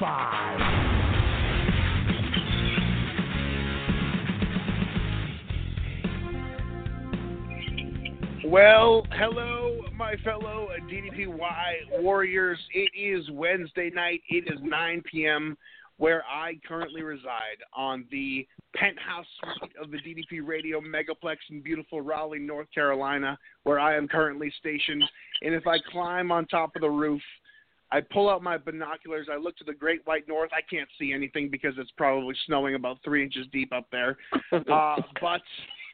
Five. Well, hello, my fellow DDPY warriors. It is Wednesday night. It is 9 p.m. where I currently reside on the penthouse suite of the DDP Radio Megaplex in beautiful Raleigh, North Carolina, where I am currently stationed. And if I climb on top of the roof, I pull out my binoculars. I look to the Great White North. I can't see anything because it's probably snowing about three inches deep up there. Uh, but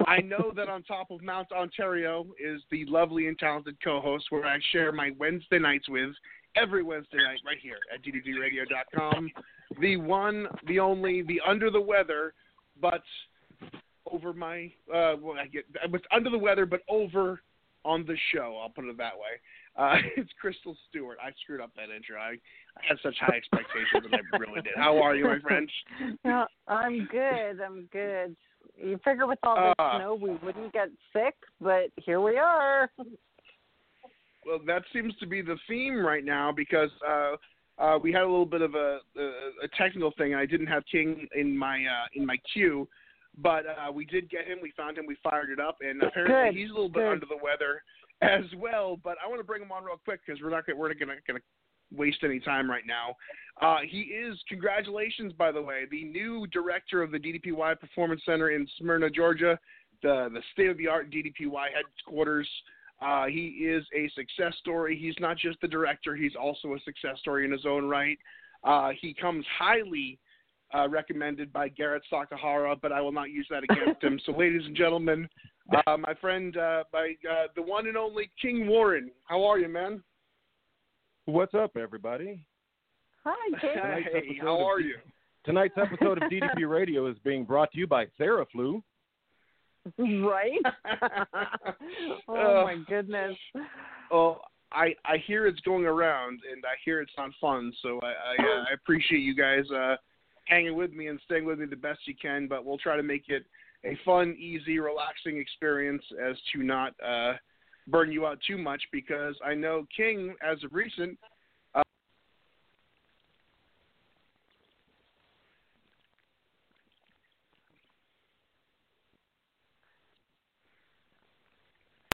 I know that on top of Mount Ontario is the lovely and talented co-host where I share my Wednesday nights with every Wednesday night right here at DDPRadio.com. The one, the only, the under the weather, but over my, uh, well, I get, I was under the weather, but over on the show. I'll put it that way. Uh, it's Crystal Stewart. I screwed up that intro. I, I had such high expectations, and I really did. How are you, my friend? No, I'm good. I'm good. You figure with all this Uh. snow we wouldn't get sick, but here we are. Well, that seems to be the theme right now because uh, uh, we had a little bit of a, a, a technical thing. I didn't have King in my uh, in my queue, but uh, we did get him. We found him. We fired it up, and apparently Good, he's a little bit good. under the weather as well. But I want to bring him on real quick because we're not gonna, we're not going to waste any time right now. Uh, he is congratulations, by the way, the new director of the DDPY Performance Center in Smyrna, Georgia, the the state of the art DDPY headquarters. Uh, he is a success story. He's not just the director; he's also a success story in his own right. Uh, he comes highly uh, recommended by Garrett Sakahara, but I will not use that against him. So, ladies and gentlemen, uh, my friend, uh, by uh, the one and only King Warren. How are you, man? What's up, everybody? Hi, Kate. Tonight's Hey, how are D- you? Tonight's episode of DDP Radio is being brought to you by Theraflu. right? oh Uh, my goodness. Oh, I I hear it's going around, and I hear it's not fun. So I I, uh, I appreciate you guys uh, hanging with me and staying with me the best you can. But we'll try to make it a fun, easy, relaxing experience as to not uh, burn you out too much. Because I know King, as of recent,